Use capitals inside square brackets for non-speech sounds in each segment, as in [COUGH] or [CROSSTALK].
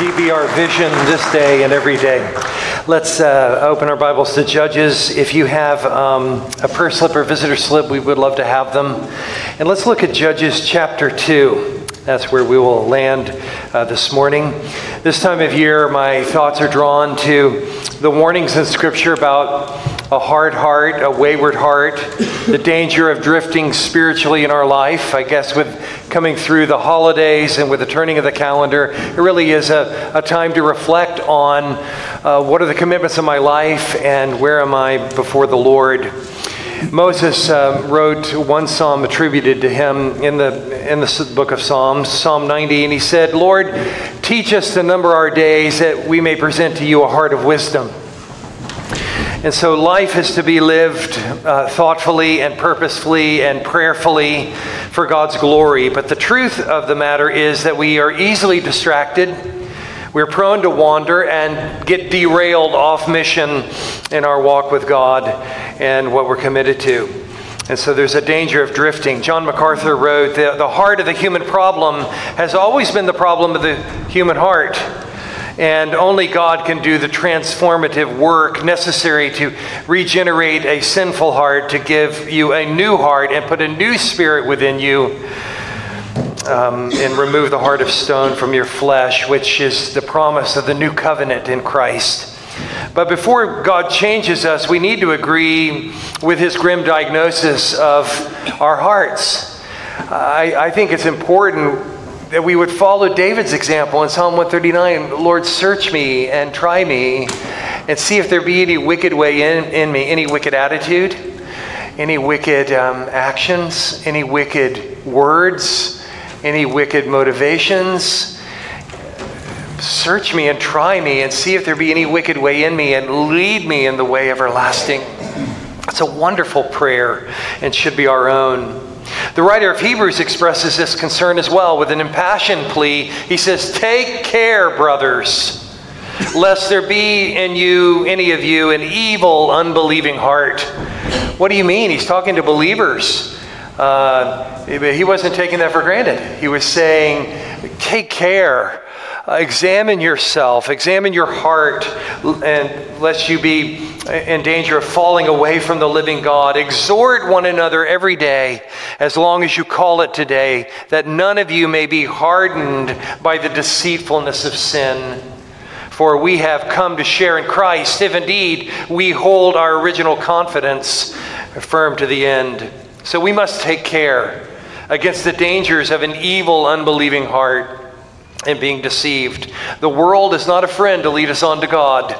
our vision this day and every day. Let's uh, open our Bibles to Judges. If you have um, a prayer slip or visitor slip, we would love to have them. And let's look at Judges chapter 2. That's where we will land uh, this morning. This time of year, my thoughts are drawn to the warnings in Scripture about a hard heart, a wayward heart, the danger of drifting spiritually in our life. I guess with coming through the holidays and with the turning of the calendar, it really is a, a time to reflect on uh, what are the commitments of my life and where am I before the Lord. Moses uh, wrote one psalm attributed to him in the, in the book of Psalms, Psalm 90, and he said, Lord, teach us to number our days that we may present to you a heart of wisdom. And so life is to be lived uh, thoughtfully and purposefully and prayerfully for God's glory. But the truth of the matter is that we are easily distracted. We're prone to wander and get derailed off mission in our walk with God and what we're committed to. And so there's a danger of drifting. John MacArthur wrote the, the heart of the human problem has always been the problem of the human heart. And only God can do the transformative work necessary to regenerate a sinful heart, to give you a new heart and put a new spirit within you. Um, and remove the heart of stone from your flesh, which is the promise of the new covenant in Christ. But before God changes us, we need to agree with his grim diagnosis of our hearts. I, I think it's important that we would follow David's example in Psalm 139 Lord, search me and try me and see if there be any wicked way in, in me, any wicked attitude, any wicked um, actions, any wicked words, any wicked motivations. Search me and try me and see if there be any wicked way in me and lead me in the way everlasting. It's a wonderful prayer and should be our own. The writer of Hebrews expresses this concern as well with an impassioned plea. He says, Take care, brothers, lest there be in you, any of you, an evil, unbelieving heart. What do you mean? He's talking to believers. Uh, he wasn't taking that for granted. He was saying, Take care. Examine yourself, examine your heart, and lest you be in danger of falling away from the living God. Exhort one another every day, as long as you call it today, that none of you may be hardened by the deceitfulness of sin. For we have come to share in Christ, if indeed we hold our original confidence firm to the end. So we must take care against the dangers of an evil, unbelieving heart and being deceived. The world is not a friend to lead us on to God.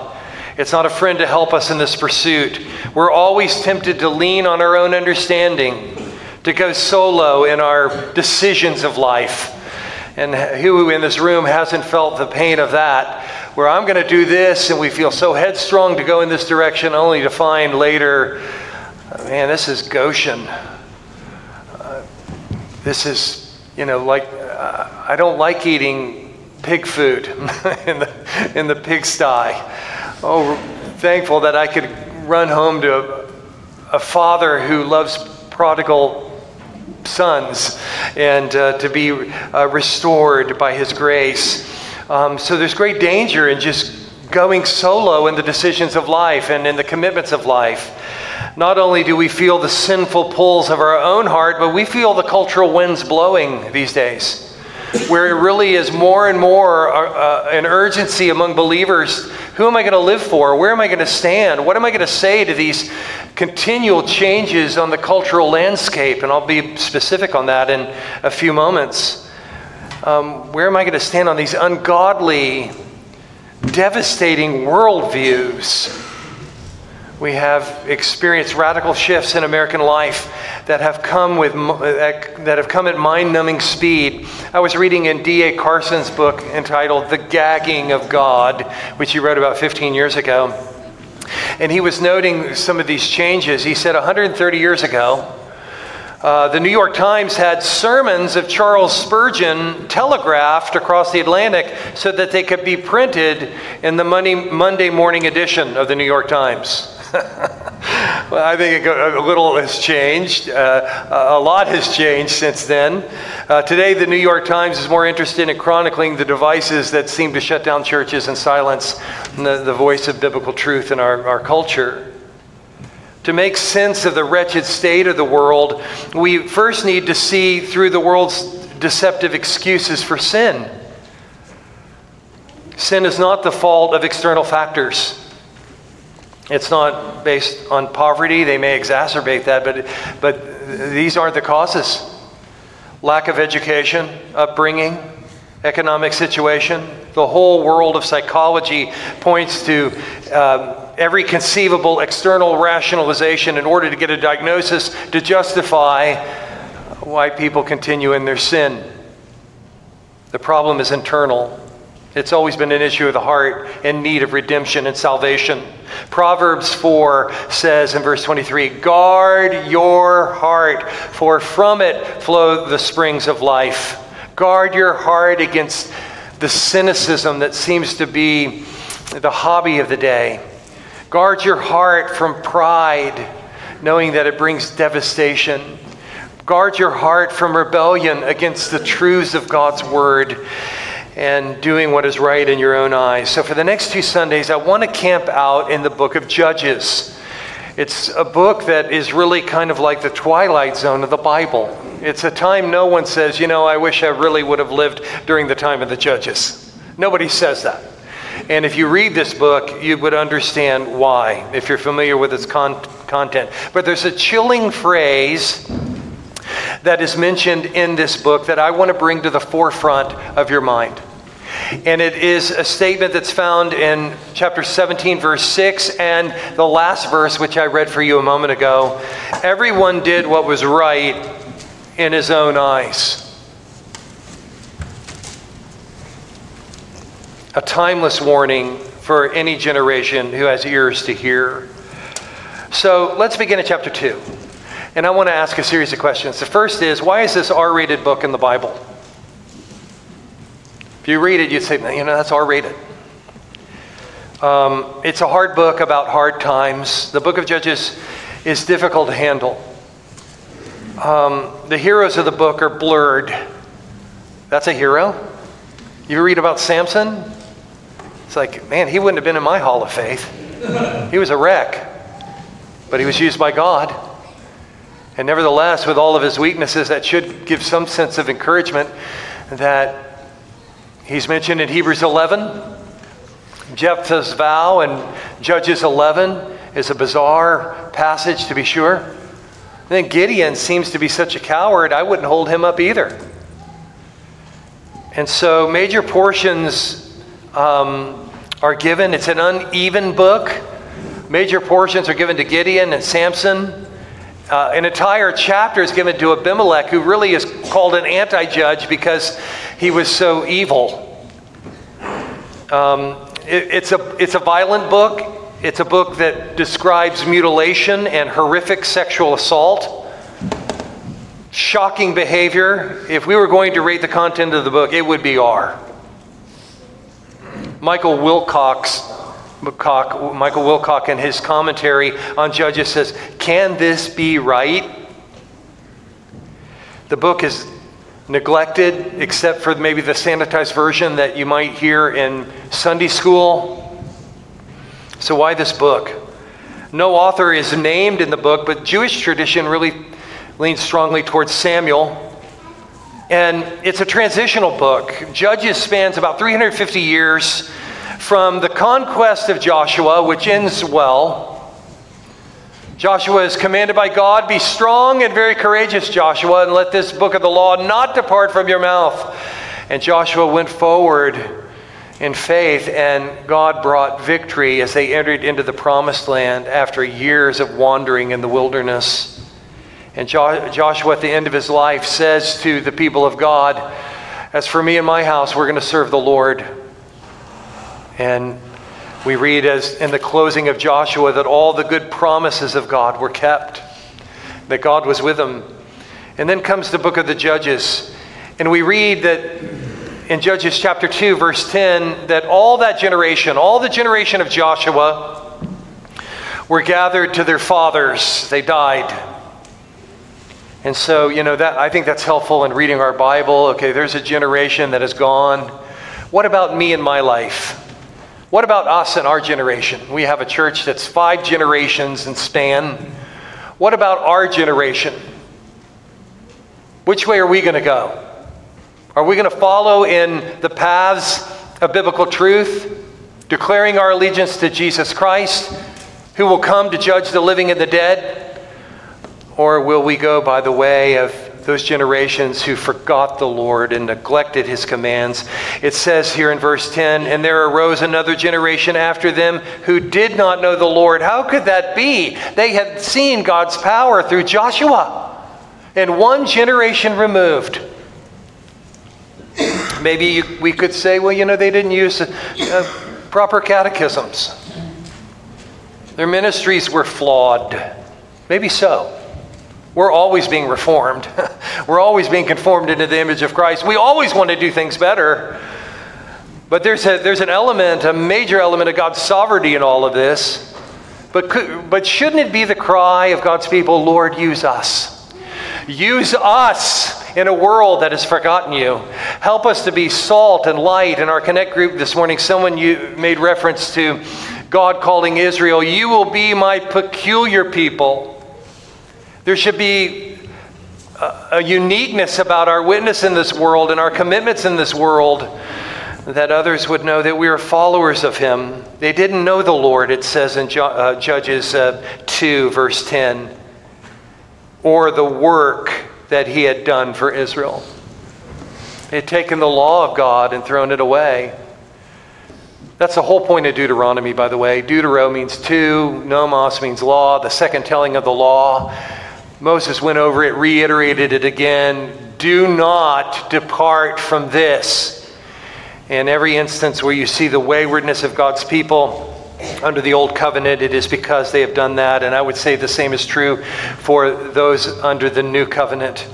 It's not a friend to help us in this pursuit. We're always tempted to lean on our own understanding, to go solo in our decisions of life. And who in this room hasn't felt the pain of that? Where I'm going to do this, and we feel so headstrong to go in this direction, only to find later, man, this is Goshen. Uh, this is, you know, like uh, I don't like eating pig food [LAUGHS] in the in the pigsty. Oh, thankful that I could run home to a, a father who loves prodigal sons and uh, to be uh, restored by his grace. Um, so there's great danger in just going solo in the decisions of life and in the commitments of life. Not only do we feel the sinful pulls of our own heart, but we feel the cultural winds blowing these days where it really is more and more uh, uh, an urgency among believers. Who am I going to live for? Where am I going to stand? What am I going to say to these continual changes on the cultural landscape? And I'll be specific on that in a few moments. Um, where am I going to stand on these ungodly, devastating worldviews? We have experienced radical shifts in American life that have come with that have come at mind-numbing speed. I was reading in D.A. Carson's book entitled "The Gagging of God," which he wrote about 15 years ago, and he was noting some of these changes. He said 130 years ago. Uh, the New York Times had sermons of Charles Spurgeon telegraphed across the Atlantic so that they could be printed in the Monday, Monday morning edition of the New York Times. [LAUGHS] well, I think a little has changed. Uh, a lot has changed since then. Uh, today, the New York Times is more interested in chronicling the devices that seem to shut down churches and silence the, the voice of biblical truth in our, our culture. To make sense of the wretched state of the world, we first need to see through the world's deceptive excuses for sin. Sin is not the fault of external factors. It's not based on poverty. They may exacerbate that, but, but these aren't the causes. Lack of education, upbringing, economic situation. The whole world of psychology points to um, every conceivable external rationalization in order to get a diagnosis to justify why people continue in their sin. The problem is internal. It's always been an issue of the heart in need of redemption and salvation. Proverbs 4 says in verse 23 Guard your heart, for from it flow the springs of life. Guard your heart against the cynicism that seems to be the hobby of the day. Guard your heart from pride, knowing that it brings devastation. Guard your heart from rebellion against the truths of God's word and doing what is right in your own eyes. So, for the next two Sundays, I want to camp out in the book of Judges. It's a book that is really kind of like the twilight zone of the Bible. It's a time no one says, you know, I wish I really would have lived during the time of the Judges. Nobody says that. And if you read this book, you would understand why, if you're familiar with its con- content. But there's a chilling phrase that is mentioned in this book that I want to bring to the forefront of your mind. And it is a statement that's found in chapter 17, verse 6, and the last verse, which I read for you a moment ago. Everyone did what was right in his own eyes. A timeless warning for any generation who has ears to hear. So let's begin at chapter 2. And I want to ask a series of questions. The first is why is this R rated book in the Bible? You read it, you'd say, you know, that's R rated. Um, it's a hard book about hard times. The book of Judges is difficult to handle. Um, the heroes of the book are blurred. That's a hero. You read about Samson? It's like, man, he wouldn't have been in my hall of faith. He was a wreck, but he was used by God. And nevertheless, with all of his weaknesses, that should give some sense of encouragement that he's mentioned in Hebrews 11. Jephthah's vow in Judges 11 is a bizarre passage, to be sure. And then Gideon seems to be such a coward, I wouldn't hold him up either. And so major portions um, are given. It's an uneven book. Major portions are given to Gideon and Samson. Uh, an entire chapter is given to Abimelech, who really is called an anti judge because he was so evil. Um, it, it's, a, it's a violent book. It's a book that describes mutilation and horrific sexual assault. Shocking behavior. If we were going to rate the content of the book, it would be R. Michael Wilcox, Michael Wilcock, in his commentary on Judges, says, Can this be right? The book is neglected, except for maybe the sanitized version that you might hear in Sunday school. So, why this book? No author is named in the book, but Jewish tradition really leans strongly towards Samuel. And it's a transitional book. Judges spans about 350 years from the conquest of Joshua, which ends well. Joshua is commanded by God, Be strong and very courageous, Joshua, and let this book of the law not depart from your mouth. And Joshua went forward in faith, and God brought victory as they entered into the promised land after years of wandering in the wilderness. And Joshua, at the end of his life, says to the people of God, As for me and my house, we're going to serve the Lord. And we read as in the closing of Joshua that all the good promises of God were kept, that God was with them. And then comes the book of the Judges. And we read that in Judges chapter 2, verse 10, that all that generation, all the generation of Joshua, were gathered to their fathers, they died. And so, you know, that I think that's helpful in reading our Bible. Okay, there's a generation that is gone. What about me and my life? What about us and our generation? We have a church that's five generations in span. What about our generation? Which way are we going to go? Are we going to follow in the paths of biblical truth, declaring our allegiance to Jesus Christ, who will come to judge the living and the dead? Or will we go by the way of those generations who forgot the Lord and neglected his commands? It says here in verse 10 And there arose another generation after them who did not know the Lord. How could that be? They had seen God's power through Joshua, and one generation removed. Maybe we could say, well, you know, they didn't use uh, proper catechisms. Their ministries were flawed. Maybe so. We're always being reformed. [LAUGHS] We're always being conformed into the image of Christ. We always want to do things better. But there's, a, there's an element, a major element of God's sovereignty in all of this. But, could, but shouldn't it be the cry of God's people, Lord, use us? Use us in a world that has forgotten you. Help us to be salt and light. In our Connect group this morning, someone you made reference to God calling Israel, You will be my peculiar people. There should be a, uniqueness about our witness in this world and our commitments in this world that others would know that we are followers of him. They didn't know the Lord, it says in uh, Judges uh, 2, verse 10, or the work that he had done for Israel. They had taken the law of God and thrown it away. That's the whole point of Deuteronomy, by the way. Deutero means two, nomos means law, the second telling of the law. Moses went over it, reiterated it again. Do not depart from this. In every instance where you see the waywardness of God's people under the old covenant, it is because they have done that. And I would say the same is true for those under the new covenant.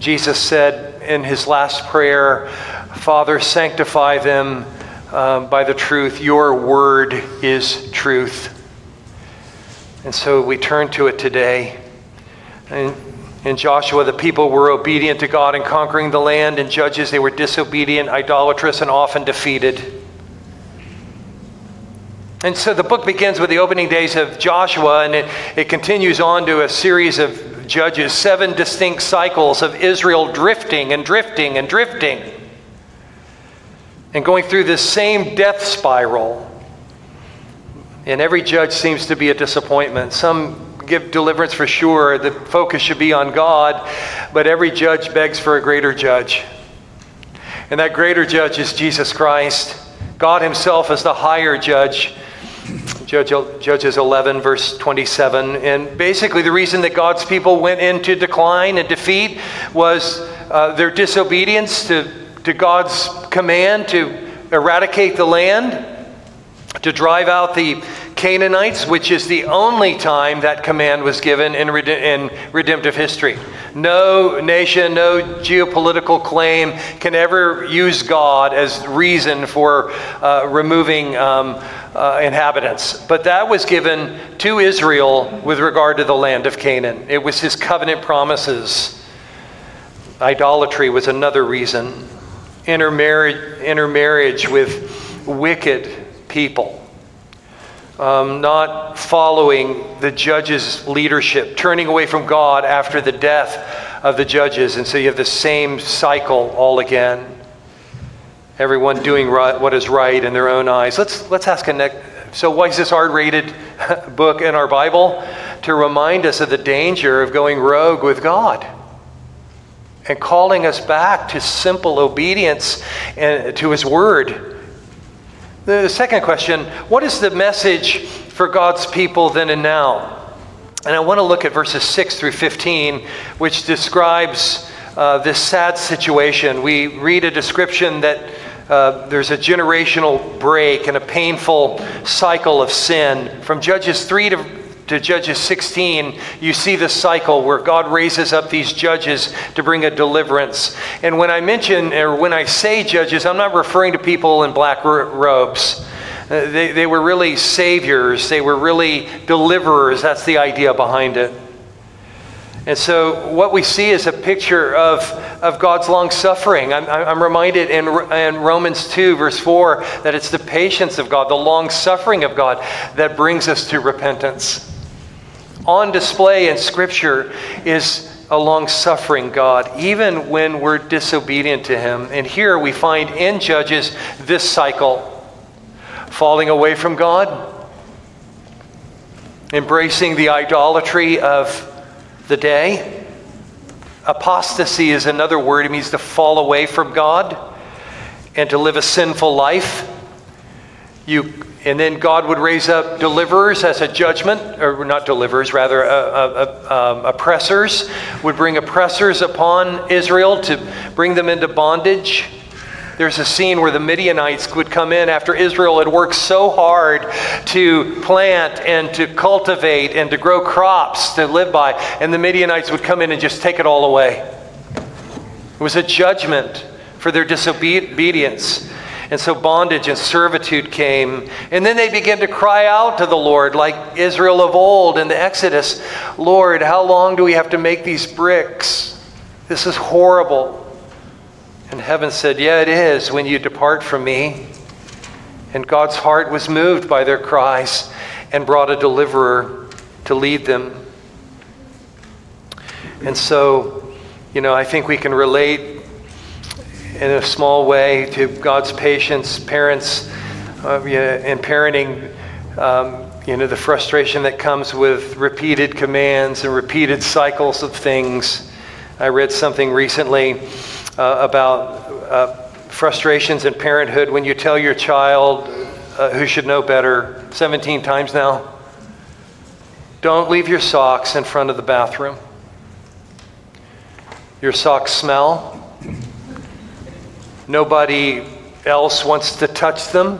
Jesus said in his last prayer, Father, sanctify them um, by the truth. Your word is truth. And so we turn to it today. In, in Joshua, the people were obedient to God in conquering the land. In Judges, they were disobedient, idolatrous, and often defeated. And so the book begins with the opening days of Joshua, and it, it continues on to a series of judges, seven distinct cycles of Israel drifting and drifting and drifting, and going through this same death spiral. And every judge seems to be a disappointment. Some give deliverance for sure. The focus should be on God, but every judge begs for a greater judge. And that greater judge is Jesus Christ. God Himself is the higher judge. Judge, Judges 11, verse 27. And basically, the reason that God's people went into decline and defeat was uh, their disobedience to, to God's command to eradicate the land to drive out the Canaanites, which is the only time that command was given in, in redemptive history. No nation, no geopolitical claim can ever use God as reason for uh, removing um, uh, inhabitants. But that was given to Israel with regard to the land of Canaan. It was his covenant promises. Idolatry was another reason. Intermarriage, intermarriage with wicked people. Um, not following the judge's leadership, turning away from God after the death of the judges. And so you have the same cycle all again. Everyone doing right, what is right in their own eyes. Let's, let's ask a next. So, why is this R rated [LAUGHS] book in our Bible? To remind us of the danger of going rogue with God and calling us back to simple obedience and to His Word the second question what is the message for God's people then and now? And I want to look at verses 6 through 15, which describes uh, this sad situation. We read a description that uh, there's a generational break and a painful cycle of sin. From Judges 3 to to Judges 16, you see the cycle where God raises up these judges to bring a deliverance. And when I mention, or when I say judges, I'm not referring to people in black robes. Uh, they, they were really saviors, they were really deliverers. That's the idea behind it. And so, what we see is a picture of, of God's long suffering. I'm, I'm reminded in, in Romans 2, verse 4, that it's the patience of God, the long suffering of God, that brings us to repentance. On display in Scripture is a long suffering God, even when we're disobedient to Him. And here we find in Judges this cycle falling away from God, embracing the idolatry of the day. Apostasy is another word. It means to fall away from God and to live a sinful life. You, and then God would raise up deliverers as a judgment, or not deliverers, rather, uh, uh, uh, um, oppressors, would bring oppressors upon Israel to bring them into bondage. There's a scene where the Midianites would come in after Israel had worked so hard to plant and to cultivate and to grow crops to live by, and the Midianites would come in and just take it all away. It was a judgment for their disobedience. And so bondage and servitude came. And then they began to cry out to the Lord, like Israel of old in the Exodus Lord, how long do we have to make these bricks? This is horrible. And heaven said, Yeah, it is when you depart from me. And God's heart was moved by their cries and brought a deliverer to lead them. And so, you know, I think we can relate in a small way to God's patience, parents, uh, in parenting. Um, you know, the frustration that comes with repeated commands and repeated cycles of things. I read something recently uh, about uh, frustrations in parenthood when you tell your child uh, who should know better 17 times now don't leave your socks in front of the bathroom. Your socks smell. Nobody else wants to touch them.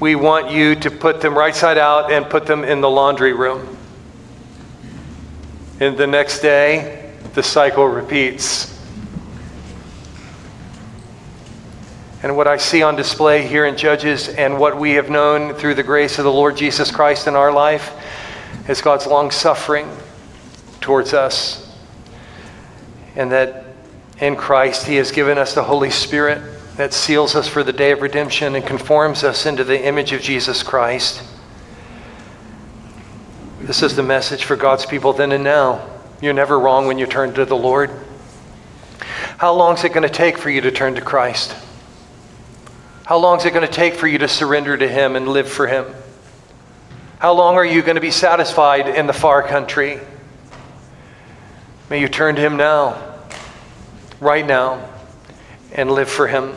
We want you to put them right side out and put them in the laundry room. And the next day, the cycle repeats. And what I see on display here in Judges and what we have known through the grace of the Lord Jesus Christ in our life is God's long suffering towards us. And that in Christ He has given us the Holy Spirit that seals us for the day of redemption and conforms us into the image of Jesus Christ. This is the message for God's people then and now. You're never wrong when you turn to the Lord. How long is it going to take for you to turn to Christ? How long is it going to take for you to surrender to Him and live for Him? How long are you going to be satisfied in the far country? May you turn to Him now, right now, and live for Him.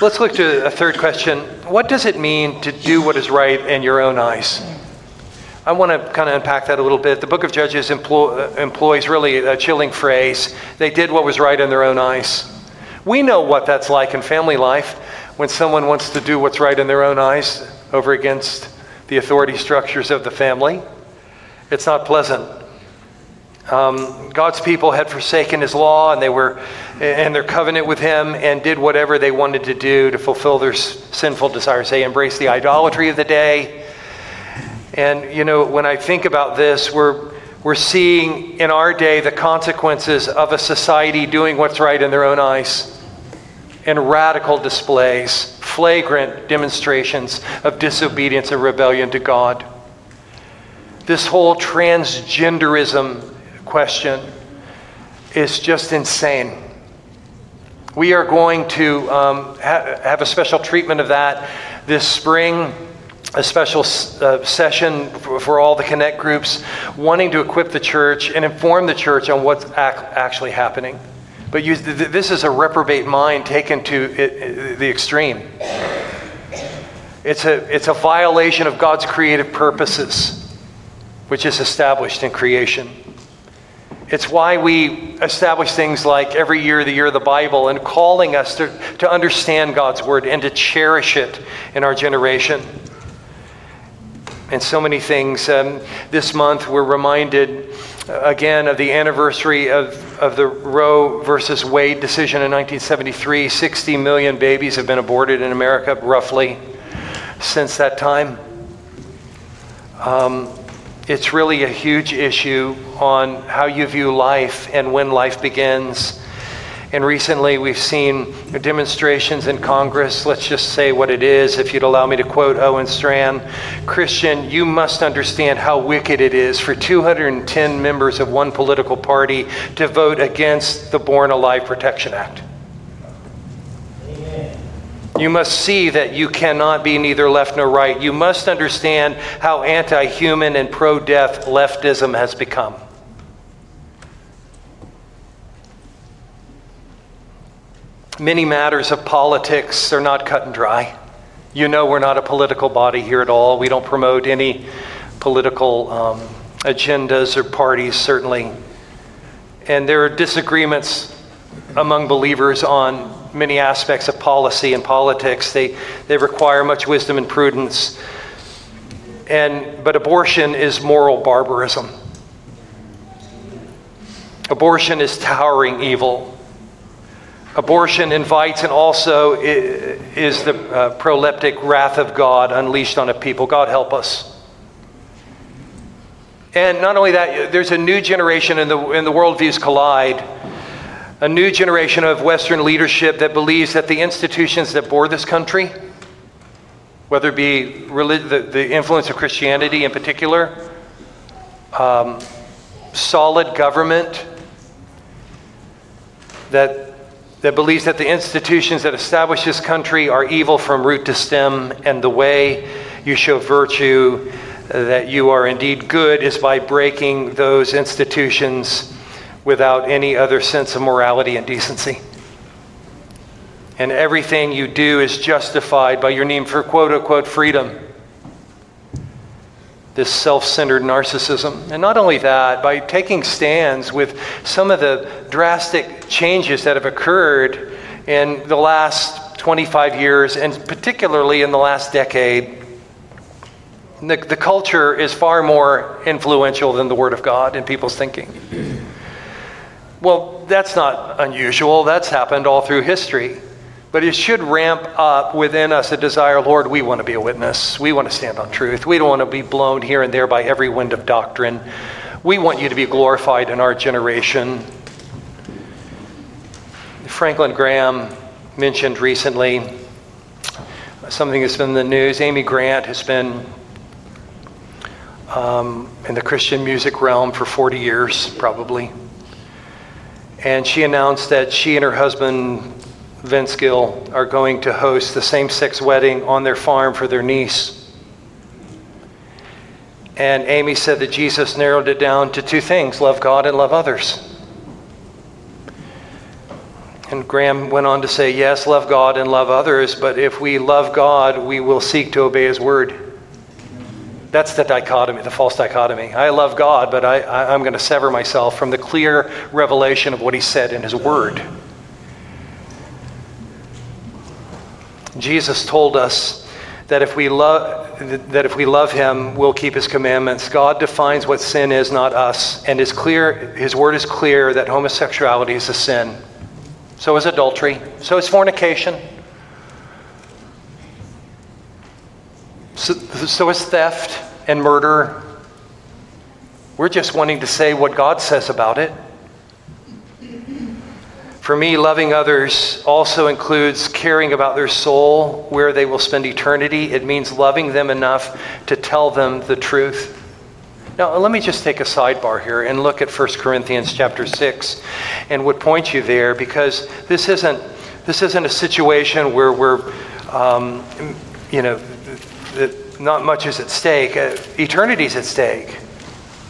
Let's look to a third question. What does it mean to do what is right in your own eyes? I want to kind of unpack that a little bit. The book of Judges employ, uh, employs really a chilling phrase. They did what was right in their own eyes. We know what that's like in family life when someone wants to do what's right in their own eyes over against the authority structures of the family. It's not pleasant. Um, God's people had forsaken His law, and they were in their covenant with Him, and did whatever they wanted to do to fulfill their sinful desires. They embraced the idolatry of the day. And, you know, when I think about this, we're, we're seeing in our day the consequences of a society doing what's right in their own eyes in radical displays, flagrant demonstrations of disobedience and rebellion to God. This whole transgenderism question. Is just insane. We are going to um, ha- have a special treatment of that this spring a special uh, session for, all the connect groups wanting to equip the church and inform the church on what's ac- actually happening. But you, th- this is a reprobate mind taken to it, it, the extreme. It's a, it's a violation of god's creative purposes which is established in creation it's why we establish things like every year, the year of the Bible, and calling us to, to understand God's word and to cherish it in our generation and so many things. Um, this month, we're reminded again, of the anniversary of, of the Roe versus Wade decision in 1973. 60 million babies have been aborted in America, roughly, since that time. Um, it's really a huge issue on how you view life and when life begins. And recently we've seen demonstrations in Congress. Let's just say what it is. If you'd allow me to quote Owen Strachan Christian, you must understand how wicked it is for 210 members of one political party to vote against the Born Alive Protection Act. You must see that you cannot be neither left nor right. You must understand how anti human and pro death leftism has become. Many matters of politics are not cut and dry. You know, we're not a political body here at all. We don't promote any political um, agendas or parties, certainly. And there are disagreements among believers on many aspects of policy and politics. They, they require much wisdom and prudence. And, but abortion is moral barbarism. Abortion is towering evil. Abortion invites and also is the uh, proleptic wrath of God unleashed on a people. God help us. And not only that, there's a new generation, and the, and the worldviews collide a new generation of Western leadership that believes that the institutions that bore this country, whether it be relig- the, the, influence of Christianity in particular, um, solid government, that, that believes that the institutions that establish this country are evil from root to stem, and the way you show virtue, that you are indeed good, is by breaking those institutions without any other sense of morality and decency. And everything you do is justified by your need for quote unquote freedom. This self centered narcissism. And not only that, by taking stands with some of the drastic changes that have occurred in the last 25 years, and particularly in the last decade, the, the culture is far more influential than the Word of God in people's thinking. Well, that's not unusual. That's happened all through history. But it should ramp up within us a desire, Lord, we want to be a witness. We want to stand on truth. We don't want to be blown here and there by every wind of doctrine. We want you to be glorified in our generation. Franklin Graham mentioned recently something that's been in the news. Amy Grant has been um, in the Christian music realm for 40 years, probably and she announced that she and her husband, Vince Gill, are going to host the same sex wedding on their farm for their niece. And Amy said that Jesus narrowed it down to two things love God and love others. And Graham went on to say, yes, love God and love others, but if we love God, we will seek to obey his word. That's the dichotomy, the false dichotomy. I love God, but I, I, am going to sever myself from the clear revelation of what He said in His Word. Jesus told us that if we love that if we love him we'll keep his commandments god defines what sin is not us and is clear his word is clear that homosexuality is a sin so is adultery so is fornication So, so is theft and murder. We're just wanting to say what God says about it. For me, loving others also includes caring about their soul, where they will spend eternity. It means loving them enough to tell them the truth. Now, let me just take a sidebar here and look at 1 Corinthians chapter 6 and would point you there because this isn't, this isn't a situation where we're, um, you know, that not much is at stake. Uh, Eternity is at stake.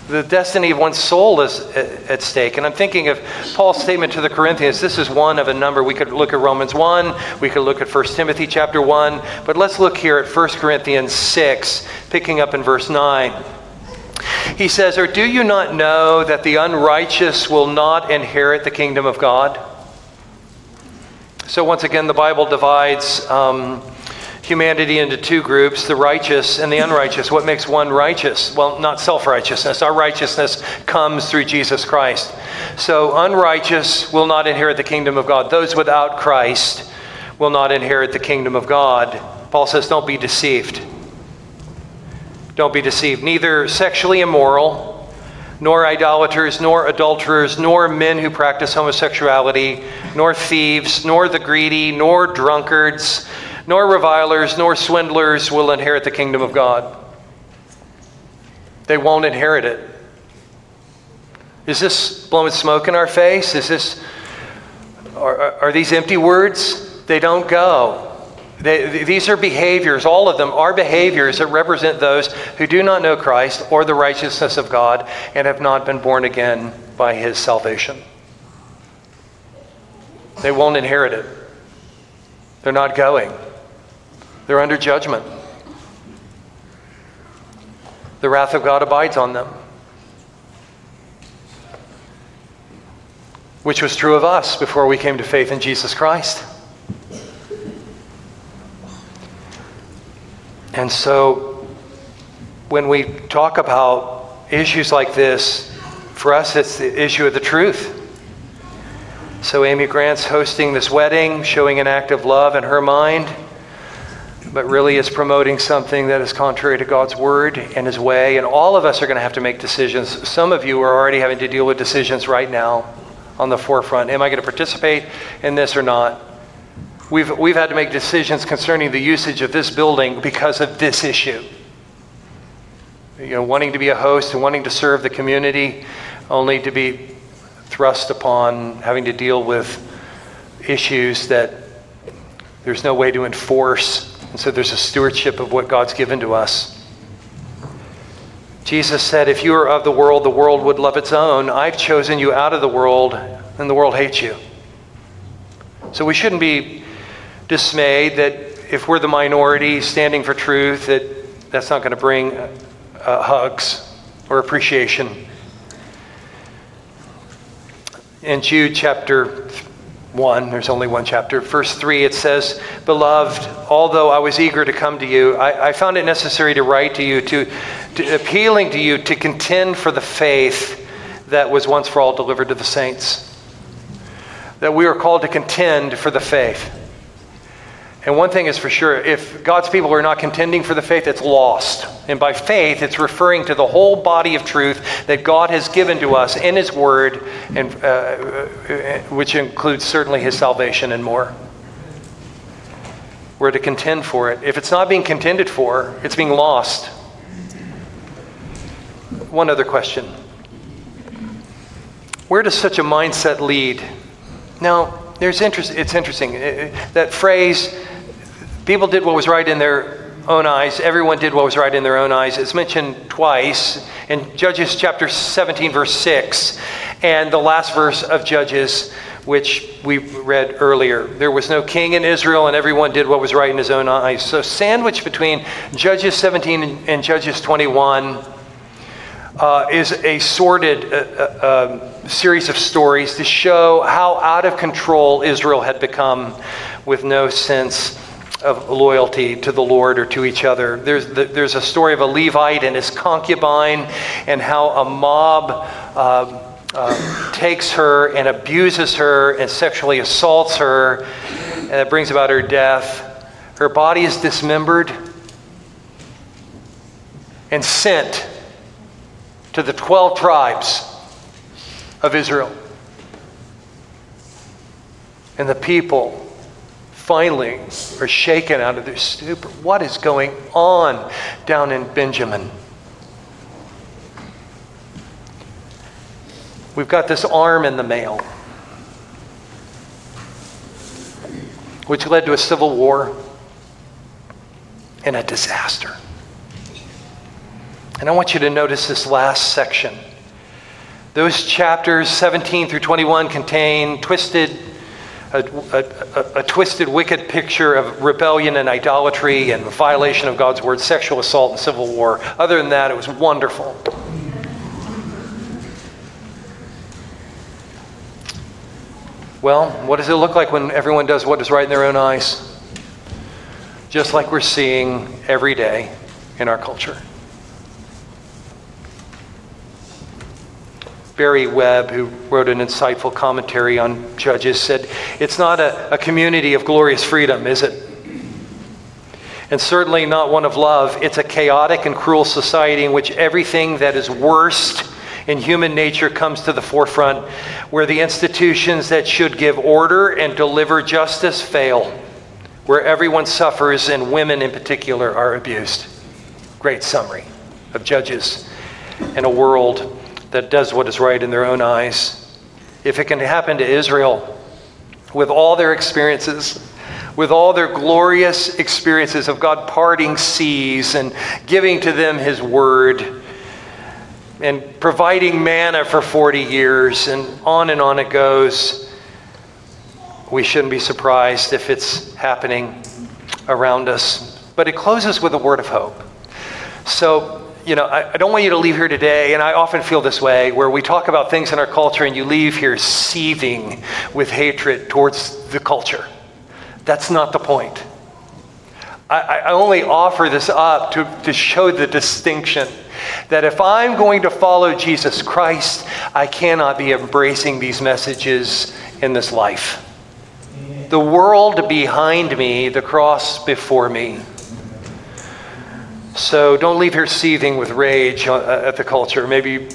The destiny of one's soul is at stake. And I'm thinking of Paul's statement to the Corinthians. This is one of a number. We could look at Romans 1, we could look at 1 Timothy chapter 1, but let's look here at 1 Corinthians 6, picking up in verse 9. He says, Or do you not know that the unrighteous will not inherit the kingdom of God? So, once again, the Bible divides um, humanity into two groups the righteous and the unrighteous. What makes one righteous? Well, not self righteousness. Our righteousness comes through Jesus Christ. So, unrighteous will not inherit the kingdom of God. Those without Christ will not inherit the kingdom of God. Paul says, don't be deceived. Don't be deceived. Neither sexually immoral, nor idolaters, nor adulterers, nor men who practice homosexuality, nor thieves, nor the greedy, nor drunkards nor revilers, nor swindlers will inherit the kingdom of God. They won't inherit it. Is this blowing smoke in our face? Is this, are, are these empty words? They don't go. They, these are behaviors, all of them are behaviors that represent those who do not know Christ or the righteousness of God and have not been born again by his salvation. They won't inherit it. They're not going. They're under judgment. The wrath of God abides on them, which was true of us before we came to faith in Jesus Christ. And so, when we talk about issues like this, for us, it's the issue of the truth. So, Amy Grant's hosting this wedding, showing an act of love in her mind but really is promoting something that is contrary to God's word and his way. And all of us are going to have to make decisions. Some of you are already having to deal with decisions right now on the forefront. Am I going to participate in this or not? We've, we've had to make decisions concerning the usage of this building because of this issue. You know, wanting to be a host and wanting to serve the community, only to be thrust upon having to deal with issues that there's no way to enforce and so there's a stewardship of what God's given to us. Jesus said, If you are of the world, the world would love its own. I've chosen you out of the world, and the world hates you. So we shouldn't be dismayed that if we're the minority standing for truth, that that's not going to bring uh, hugs or appreciation. In Jude chapter 1, there's only one chapter. Verse 3, it says, Beloved, although I was eager to come to you, I, I found it necessary to write to you, to, to, appealing to you to contend for the faith that was once for all delivered to the saints. That we are called to contend for the faith. And one thing is for sure if God's people are not contending for the faith, it's lost. And by faith, it's referring to the whole body of truth that God has given to us in His Word, and, uh, uh, which includes certainly His salvation and more. We're to contend for it. If it's not being contended for, it's being lost. One other question Where does such a mindset lead? Now, there's interest, it's interesting. That phrase, People did what was right in their own eyes. Everyone did what was right in their own eyes. It's mentioned twice in Judges chapter 17, verse 6, and the last verse of Judges, which we read earlier. There was no king in Israel, and everyone did what was right in his own eyes. So, sandwiched between Judges 17 and Judges 21 uh, is a sordid uh, uh, um, series of stories to show how out of control Israel had become with no sense of loyalty to the Lord or to each other. There's, there's a story of a Levite and his concubine, and how a mob uh, uh, takes her and abuses her and sexually assaults her, and it brings about her death. Her body is dismembered and sent to the 12 tribes of Israel. And the people finally are shaken out of their stupor. What is going on down in Benjamin? We've got this arm in the mail, which led to a civil war and a disaster. And I want you to notice this last section. Those chapters 17 through 21 contain twisted a, a, a, twisted, wicked picture of rebellion and idolatry and violation of God's word, sexual assault and civil war. Other than that, it was wonderful. Well, what does it look like when everyone does what is right in their own eyes? just like we're seeing every day in our culture. Barry Webb, who wrote an insightful commentary on Judges, said, It's not a, a, community of glorious freedom, is it? And certainly not one of love. It's a chaotic and cruel society in which everything that is worst in human nature comes to the forefront, where the institutions that should give order and deliver justice fail, where everyone suffers and women in particular are abused. Great summary of Judges in a world that does what is right in their own eyes. If it can happen to Israel with all their experiences, with all their glorious experiences of God parting seas and giving to them His word and providing manna for 40 years, and on and on it goes. We shouldn't be surprised if it's happening around us. But it closes with a word of hope. So, you know, I, I, don't want you to leave here today, and I often feel this way, where we talk about things in our culture and you leave here seething with hatred towards the culture. That's not the point. I, I only offer this up to, to show the distinction that if I'm going to follow Jesus Christ, I cannot be embracing these messages in this life. The world behind me, the cross before me. So don't leave here seething with rage uh, at the culture. Maybe,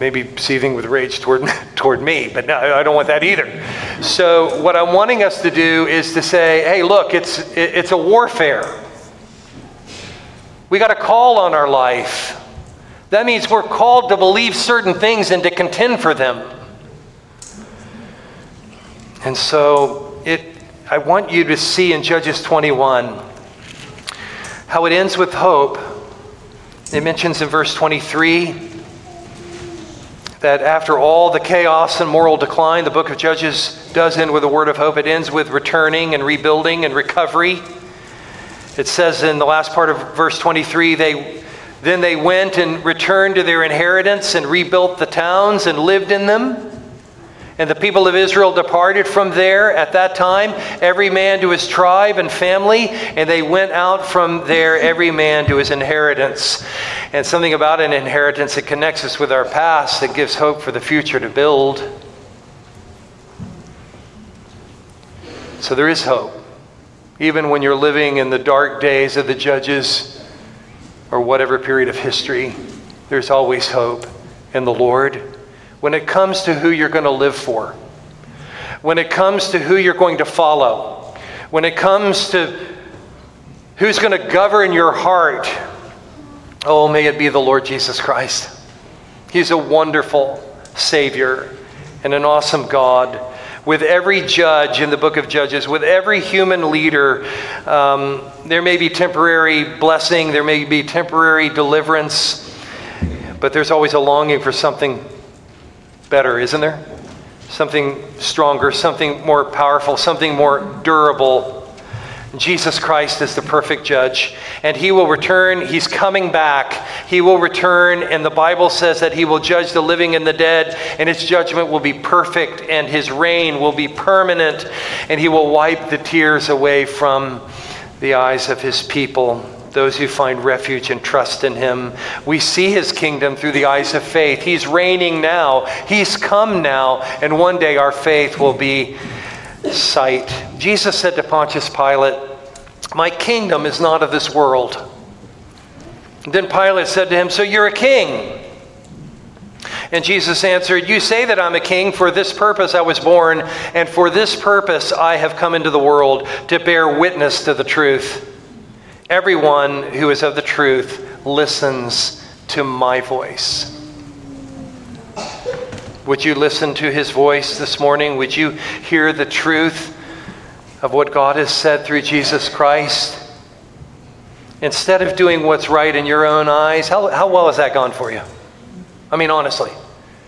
maybe seething with rage toward, [LAUGHS] toward me, but no, I don't want that either. So what I'm wanting us to do is to say, hey, look, it's, it's a warfare. We got a call on our life. That means we're called to believe certain things and to contend for them. And so it, I want you to see in Judges 21 how it ends with hope. It mentions in verse 23 that after all the chaos and moral decline, the book of Judges does end with a word of hope. It ends with returning and rebuilding and recovery. It says in the last part of verse 23 they then they went and returned to their inheritance and rebuilt the towns and lived in them. And the people of Israel departed from there at that time, every man to his tribe and family, and they went out from there, every man to his inheritance. And something about an inheritance, that connects us with our past, that gives hope for the future to build. So there is hope. Even when you're living in the dark days of the judges or whatever period of history, there's always hope in the Lord when it comes to who you're going to live for, when it comes to who you're going to follow, when it comes to who's going to govern your heart, oh, may it be the Lord Jesus Christ. He's a wonderful Savior and an awesome God. With every judge in the book of Judges, with every human leader, um, there may be temporary blessing, there may be temporary deliverance, but there's always a longing for something better, isn't there? Something stronger, something more powerful, something more durable. Jesus Christ is the perfect judge, and he will return. He's coming back. He will return, and the Bible says that he will judge the living and the dead, and his judgment will be perfect, and his reign will be permanent, and he will wipe the tears away from the eyes of his people those who find refuge and trust in him. We see his kingdom through the eyes of faith. He's reigning now, he's come now, and one day our faith will be sight. Jesus said to Pontius Pilate, My kingdom is not of this world. then Pilate said to him, So you're a king? And Jesus answered, You say that I'm a king. For this purpose I was born, and for this purpose I have come into the world to bear witness to the truth. Everyone who is of the truth listens to my voice. Would you listen to his voice this morning? Would you hear the truth of what God has said through Jesus Christ? Instead of doing what's right in your own eyes, how, how well has that gone for you? I mean, honestly.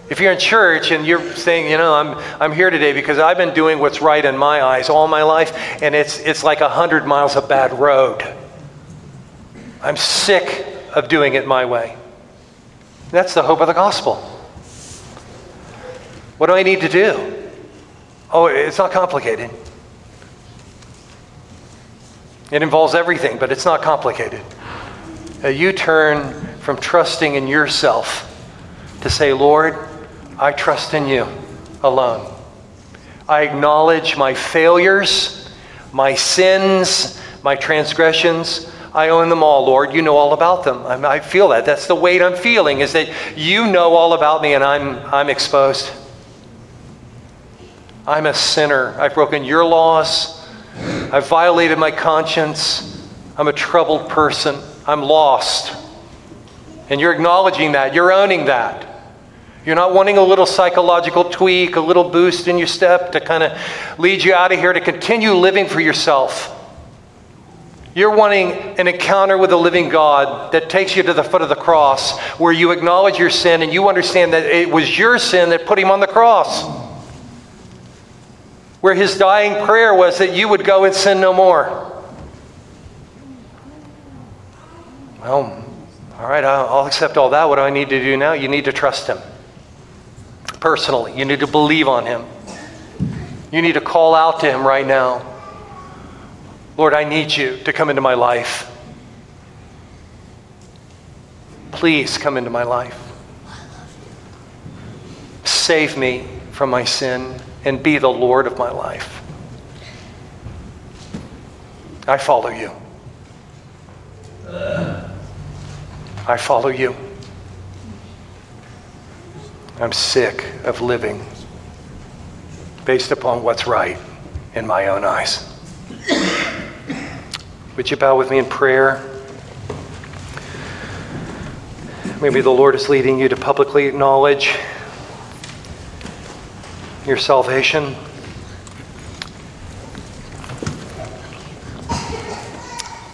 If you're in church and you're saying, you know, I'm, I'm here today because I've been doing what's right in my eyes all my life, and it's, it's like a hundred miles of bad road. I'm sick of doing it my way. That's the hope of the gospel. What do I need to do? Oh, it's not complicated. It involves everything, but it's not complicated. You turn from trusting in yourself to say, Lord, I trust in you alone. I acknowledge my failures, my sins, my transgressions. I own them all, Lord. You know all about them. I, I feel that. That's the weight I'm feeling, is that you know all about me and I'm, I'm exposed. I'm a sinner. I've broken your laws. I've violated my conscience. I'm a troubled person. I'm lost. And you're acknowledging that. You're owning that. You're not wanting a little psychological tweak, a little boost in your step to kind of lead you out of here to continue living for yourself. You're wanting an encounter with a living God that takes you to the foot of the cross, where you acknowledge your sin and you understand that it was your sin that put him on the cross. Where his dying prayer was that you would go and sin no more. Well, all right, I'll accept all that. What do I need to do now? You need to trust him personally. You need to believe on him. You need to call out to him right now. Lord, I need you to come into my life. Please come into my life. Save me from my sin and be the Lord of my life. I follow you. I follow you. I'm sick of living based upon what's right in my own eyes. Would you bow with me in prayer? Maybe the Lord is leading you to publicly acknowledge your salvation.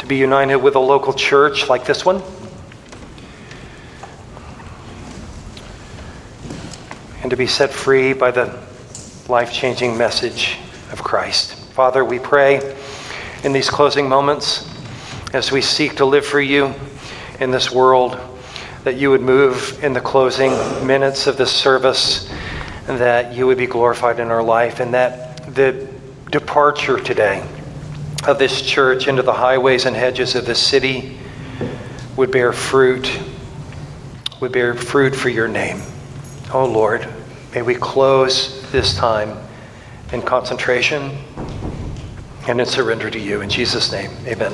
To be united with a local church like this one. And to be set free by the life changing message of Christ. Father, we pray in these closing moments as we seek to live for you in this world that you would move in the closing minutes of this service and that you would be glorified in our life and that the departure today of this church into the highways and hedges of this city would bear fruit, would bear fruit for your name. Oh Lord, may we close this time in concentration and in surrender to you. In Jesus' name, amen.